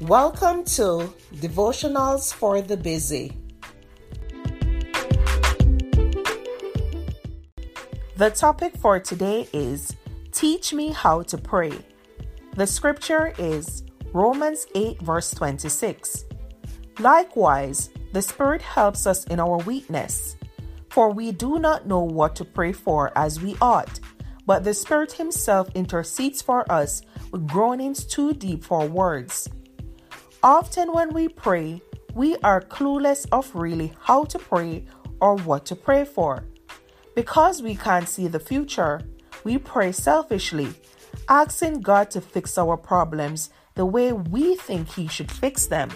Welcome to Devotionals for the Busy. The topic for today is Teach Me How to Pray. The scripture is Romans 8, verse 26. Likewise, the Spirit helps us in our weakness, for we do not know what to pray for as we ought, but the Spirit Himself intercedes for us with groanings too deep for words. Often, when we pray, we are clueless of really how to pray or what to pray for. Because we can't see the future, we pray selfishly, asking God to fix our problems the way we think He should fix them.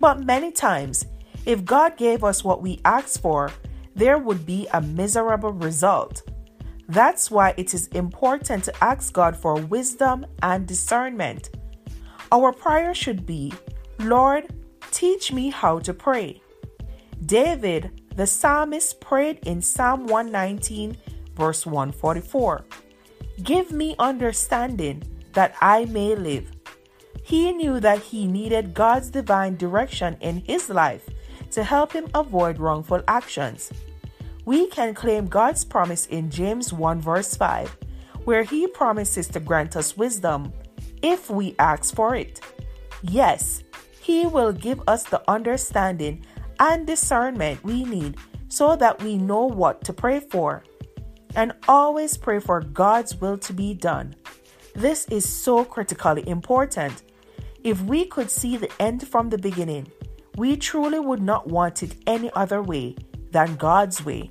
But many times, if God gave us what we asked for, there would be a miserable result. That's why it is important to ask God for wisdom and discernment. Our prayer should be Lord, teach me how to pray. David, the psalmist, prayed in Psalm 119, verse 144 Give me understanding that I may live. He knew that he needed God's divine direction in his life to help him avoid wrongful actions. We can claim God's promise in James 1, verse 5, where he promises to grant us wisdom if we ask for it. Yes, He will give us the understanding and discernment we need so that we know what to pray for. And always pray for God's will to be done. This is so critically important. If we could see the end from the beginning, we truly would not want it any other way than God's way.